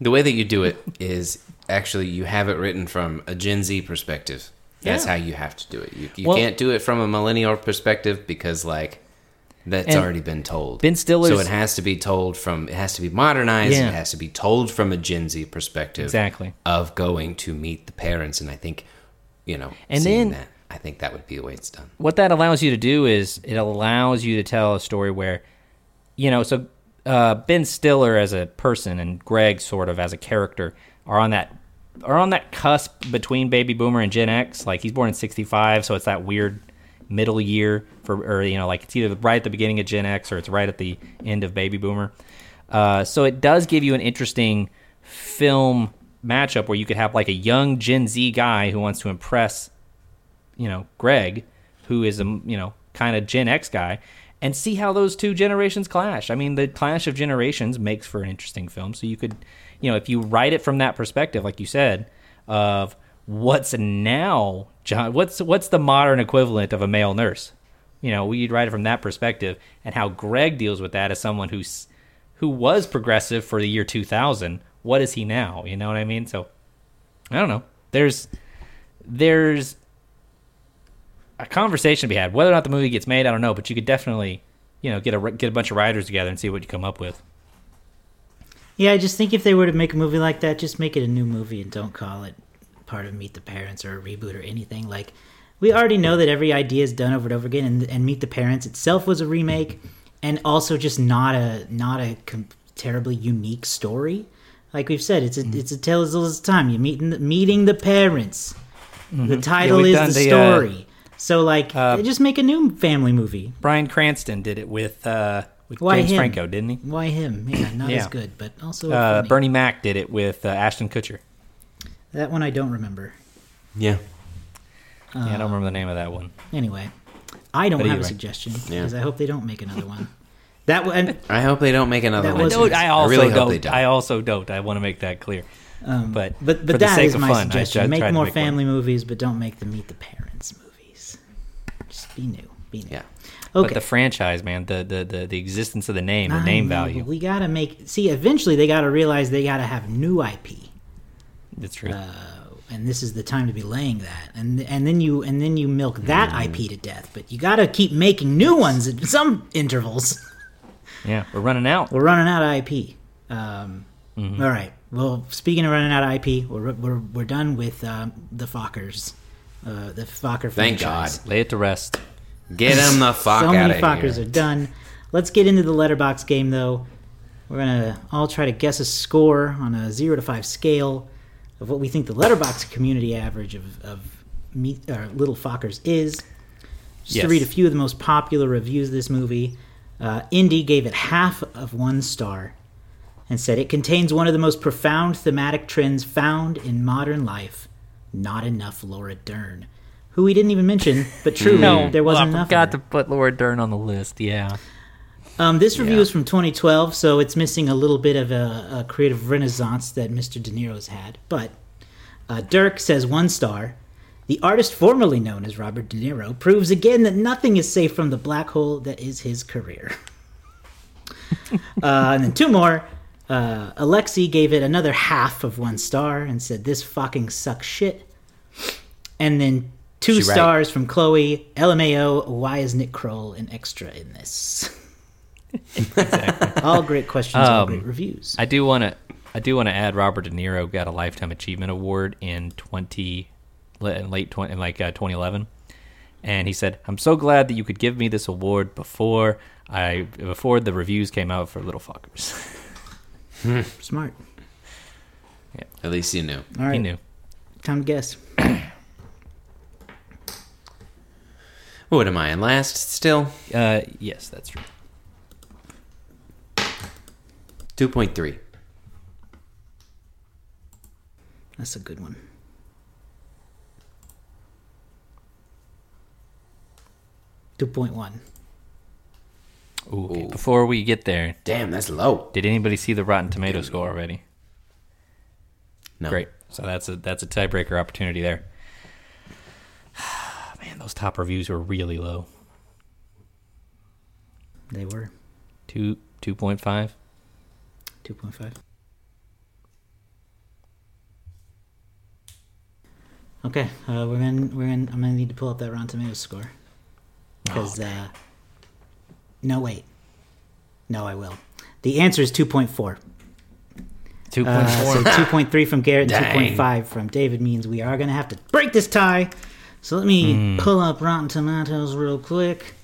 The way that you do it is actually you have it written from a Gen Z perspective. That's Yeah. how you have to do it. You, you Well- can't do it from a millennial perspective because, like, that's already been told. Ben Stiller's- so it has to be told from. It has to be modernized. Yeah. It has to be told from a Gen Z perspective. Exactly. Of going to meet the parents, and I think, you know, And seeing then- that, I think that would be the way it's done. what that allows you to do is it allows you to tell a story where you know so uh, ben stiller as a person and greg sort of as a character are on that are on that cusp between baby boomer and gen x like he's born in 65 so it's that weird middle year for or you know like it's either right at the beginning of gen x or it's right at the end of baby boomer uh, so it does give you an interesting film matchup where you could have like a young gen z guy who wants to impress you know Greg, who is a you know kind of Gen X guy, and see how those two generations clash. I mean, the clash of generations makes for an interesting film. So you could, you know, if you write it from that perspective, like you said, of what's now John, what's what's the modern equivalent of a male nurse? You know, we'd write it from that perspective, and how Greg deals with that as someone who's who was progressive for the year 2000. What is he now? You know what I mean? So I don't know. There's there's a conversation to be had. Whether or not the movie gets made, I don't know, but you could definitely, you know, get a get a bunch of writers together and see what you come up with. Yeah, I just think if they were to make a movie like that, just make it a new movie and don't call it part of Meet the Parents or a reboot or anything. Like, we already know that every idea is done over and over again, and, and Meet the Parents itself was a remake, and also just not a not a com- terribly unique story. Like we've said, it's a it's a tale as old as time. You meeting the, meeting the parents. The title we've is the the, uh, story. so like, uh, just make a new family movie. Bryan Cranston did it with uh, with Why James him? Franco, didn't he? Why him? Yeah, not as good, but also Uh. Bernie Mac did it with uh, Ashton Kutcher. That one I don't remember. Yeah. yeah, I don't remember the name of that one. Anyway, I don't But have either a way. suggestion Yeah. because I hope they don't make another one. That one, I hope they don't make another one. I, don't, I also really don't, hope they don't. I also don't. I want to make that clear. um, But but for but the sake is of my fun, I suggestion. tried- make more make one. family movies, but don't make the Meet the Parents movies. Just be new. Be new. Yeah. But Okay. the franchise, man, the, the, the, the existence of the name, the I name know, value. We gotta make. See, eventually they gotta realize they gotta have new IP. That's true. uh, and this is the time to be laying that and and then you and then you milk that IP to death but you got to keep making new ones at some intervals yeah, we're running out. we're running out of IP um, Mm-hmm. all right well speaking of running out of IP we're we're, we're done with um, the Fockers uh, the Focker Thank. God. Lay it to rest. Get them the fuck so out many of Fockers here. are done let's get into the Letterboxd game though we're gonna all try to guess a score on a zero to five scale of what we think the Letterboxd community average of, of meet, or little fockers is just Yes. to read a few of the most popular reviews of this movie uh, indy gave it half of one star and said it contains one of the most profound thematic trends found in modern life. Not enough Laura Dern, who we didn't even mention, but true, there wasn't well, I enough. of forgot to put Laura Dern on the list. Yeah. Um, this review Yeah. is from 2012, so it's missing a little bit of a, a creative renaissance that Mr. De Niro's had. But uh, Dirk says one star. The artist formerly known as Robert De Niro proves again that nothing is safe from the black hole that is his career. uh, and then two more. Uh, Alexi gave it another half of one star and said, This fucking sucks shit. And then two She right. stars from Chloe. LMAO, why is Nick Kroll an extra in this? all great questions, all Um, great reviews. I do want to. I do want to add Robert De Niro got a lifetime achievement award in twenty in late twenty in like uh, 2011, and he said, "I'm so glad that you could give me this award before I before the reviews came out for Little Fuckers." Smart. At least you knew. All he knew. time to guess. What am I in last still? Uh, yes, that's true. 2.3. That's a good one. Two point one. Ooh, okay. Ooh. Before we get there, Damn, that's low. did anybody see the Rotten Tomato score already? No. Great. So that's a that's a tiebreaker opportunity there. Man, those top reviews were really low. They were Two two point five. two point five. Okay, uh, we're gonna we're gonna I'm gonna need to pull up that Rotten Tomatoes score because uh, no wait, no I will. The answer is two point four. Two point four. Uh, so two point three from Garrett 2.5 from David means we are going to have to break this tie. So let me hmm. pull up Rotten Tomatoes real quick.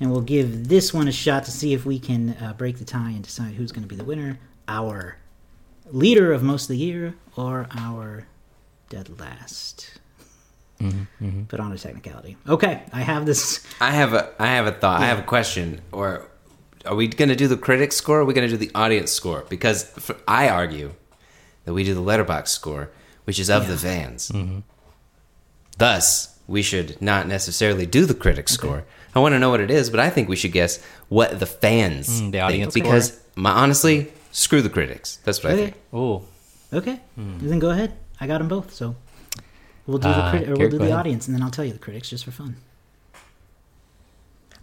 And we'll give this one a shot to see if we can uh, break the tie and decide who's going to be the winner. Our leader of most of the year or our dead last. Mm-hmm, mm-hmm. But on a technicality. Okay, I have this. I have a I have a thought. I have a question. Or are we going to do the critic score? Or are we going to do the audience score? Because for, I argue that we do the Letterboxd score, which is of the fans. Mm-hmm. Thus, we should not necessarily do the critic score. I want to know what it is, but I think we should guess what the fans Mm, the think. audience because my honestly, screw the critics. That's what I think. Oh, okay. Then go ahead. I got them both. So we'll do the Uh, crit- or we'll do the ahead. audience, and then I'll tell you the critics just for fun.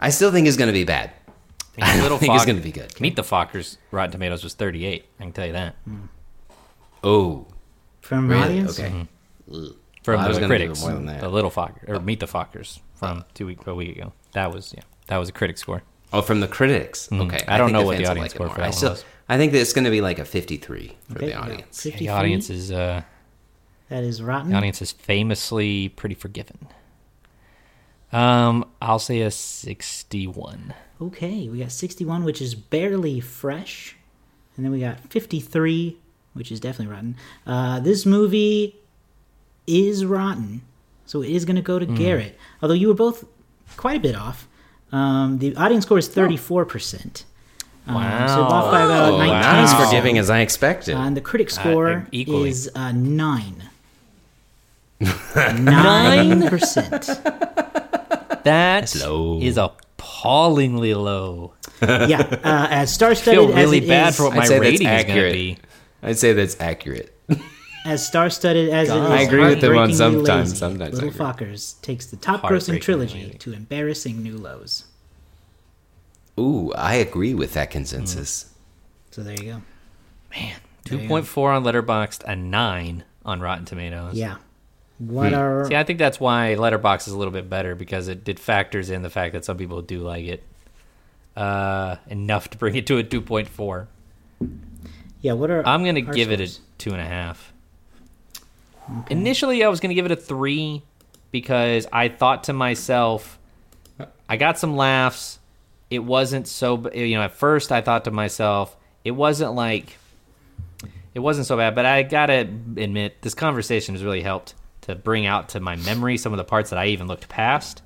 I still think it's going to be bad. I don't Little think it's going to be good. Meet the Fockers. Rotten Tomatoes was thirty eight. I can tell you that. Oh, From really? audience, Okay. From Well, the critics, more than that. the Little Fockers or Meet the Fockers from two week a week ago. That was yeah, that was a critic score. Oh, from the critics. Okay, Mm-hmm. I don't think know what the audience it score more. for that I one still, was. I think that it's going to be like a fifty-three for Okay, the audience. 53. The audience is uh, That is rotten. the audience is famously pretty forgiving. Um, I'll say a sixty one. Okay, we got 61, which is barely fresh. And then we got 53, which is definitely rotten. Uh, this movie is rotten, so it is going to go to Hmm. Garrett. Although you were both quite a bit off. Um, the audience score is 34%. Um, So off by about Wow. 19. Not as forgiving as I expected. Uh, and the critic score equally. is uh, 9. 9%. That low. is appallingly low. yeah, uh, as star-studded feel really as it bad is- for what I'd my say that's rating is going to accurate. be. I'd say that's accurate. As star-studded as it is, God. I agree with them on sometimes, lazy, sometimes Little agree. Fockers takes the top-grossing trilogy lazy. to embarrassing new lows. Ooh, I agree with that consensus. So there you go. Man, two point four on Letterboxd, a nine on Rotten Tomatoes. Yeah. What are See, I think that's why Letterboxd is a little bit better because it, it factors in the fact that some people do like it uh, enough to bring it to a two point four. yeah? What are I'm gonna our give it a scores? two and a half. Initially, I was gonna give it a three because I thought to myself, I got some laughs. It wasn't so, b- you know. At first, I thought to myself, it wasn't like, it wasn't so bad. But I gotta admit, this conversation has really helped to bring out to my memory some of the parts that I even looked past.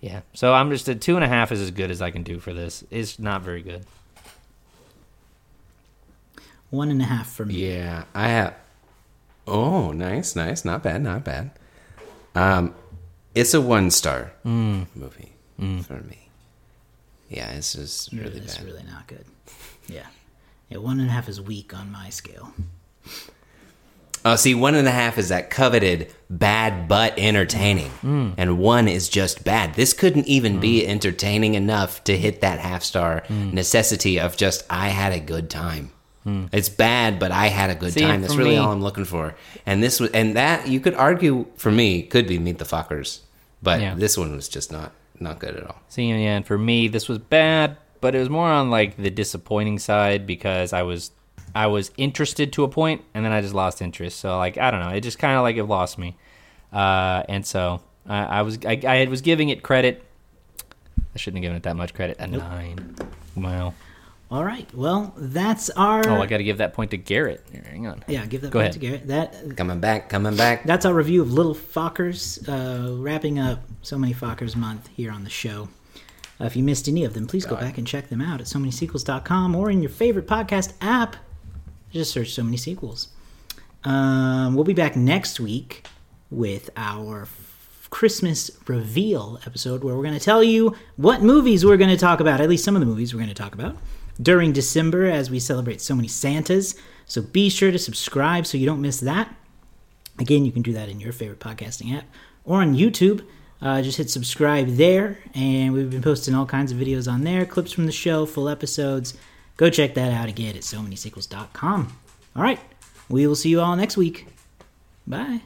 Yeah, so I'm just a two and a half is as good as I can do for this. It's not very good. One and a half for me. Yeah, I have. Oh, nice, nice, not bad, not bad. Um, it's a one star mm. movie mm. for me. Yeah, it's just really it's bad. really not good. Yeah. Yeah, one and a half is weak on my scale. Oh, see, one and a half is that coveted bad but entertaining, mm. and one is just bad. This couldn't even be entertaining enough to hit that half star necessity of just I had a good time. It's bad, but I had a good See, time. That's really me- all I'm looking for. And this was, and that you could argue for me could be Meet the Fuckers, but Yeah. this one was just not not good at all. See, yeah, and for me, this was bad, but it was more on like the disappointing side because I was, I was interested to a point, and then I just lost interest. So like, I don't know, it just kind of like it lost me, uh, and so I, I was, I, I was giving it credit. I shouldn't have given it that much credit. A nine. Wow. All right. Well, that's our. Oh, I got to give that point to Garrett. Here, hang on. yeah, give that Go point ahead. to Garrett. That Coming back, coming back. that's our review of Little Fockers, uh, wrapping up So Many Fockers month here on the show. Uh, if you missed any of them, please go back and check them out at so many sequels.com or in your favorite podcast app. Just search So Many Sequels. Um, we'll be back next week with our f- Christmas reveal episode where we're going to tell you what movies we're going to talk about, at least some of the movies we're going to talk about during December as we celebrate so many Santas. So be sure to subscribe so you don't miss that. Again, you can do that in your favorite podcasting app or on YouTube. Uh, just hit subscribe there, and we've been posting all kinds of videos on there, clips from the show, full episodes. Go check that out again at so many sequels.com. All right, we will see you all next week. Bye.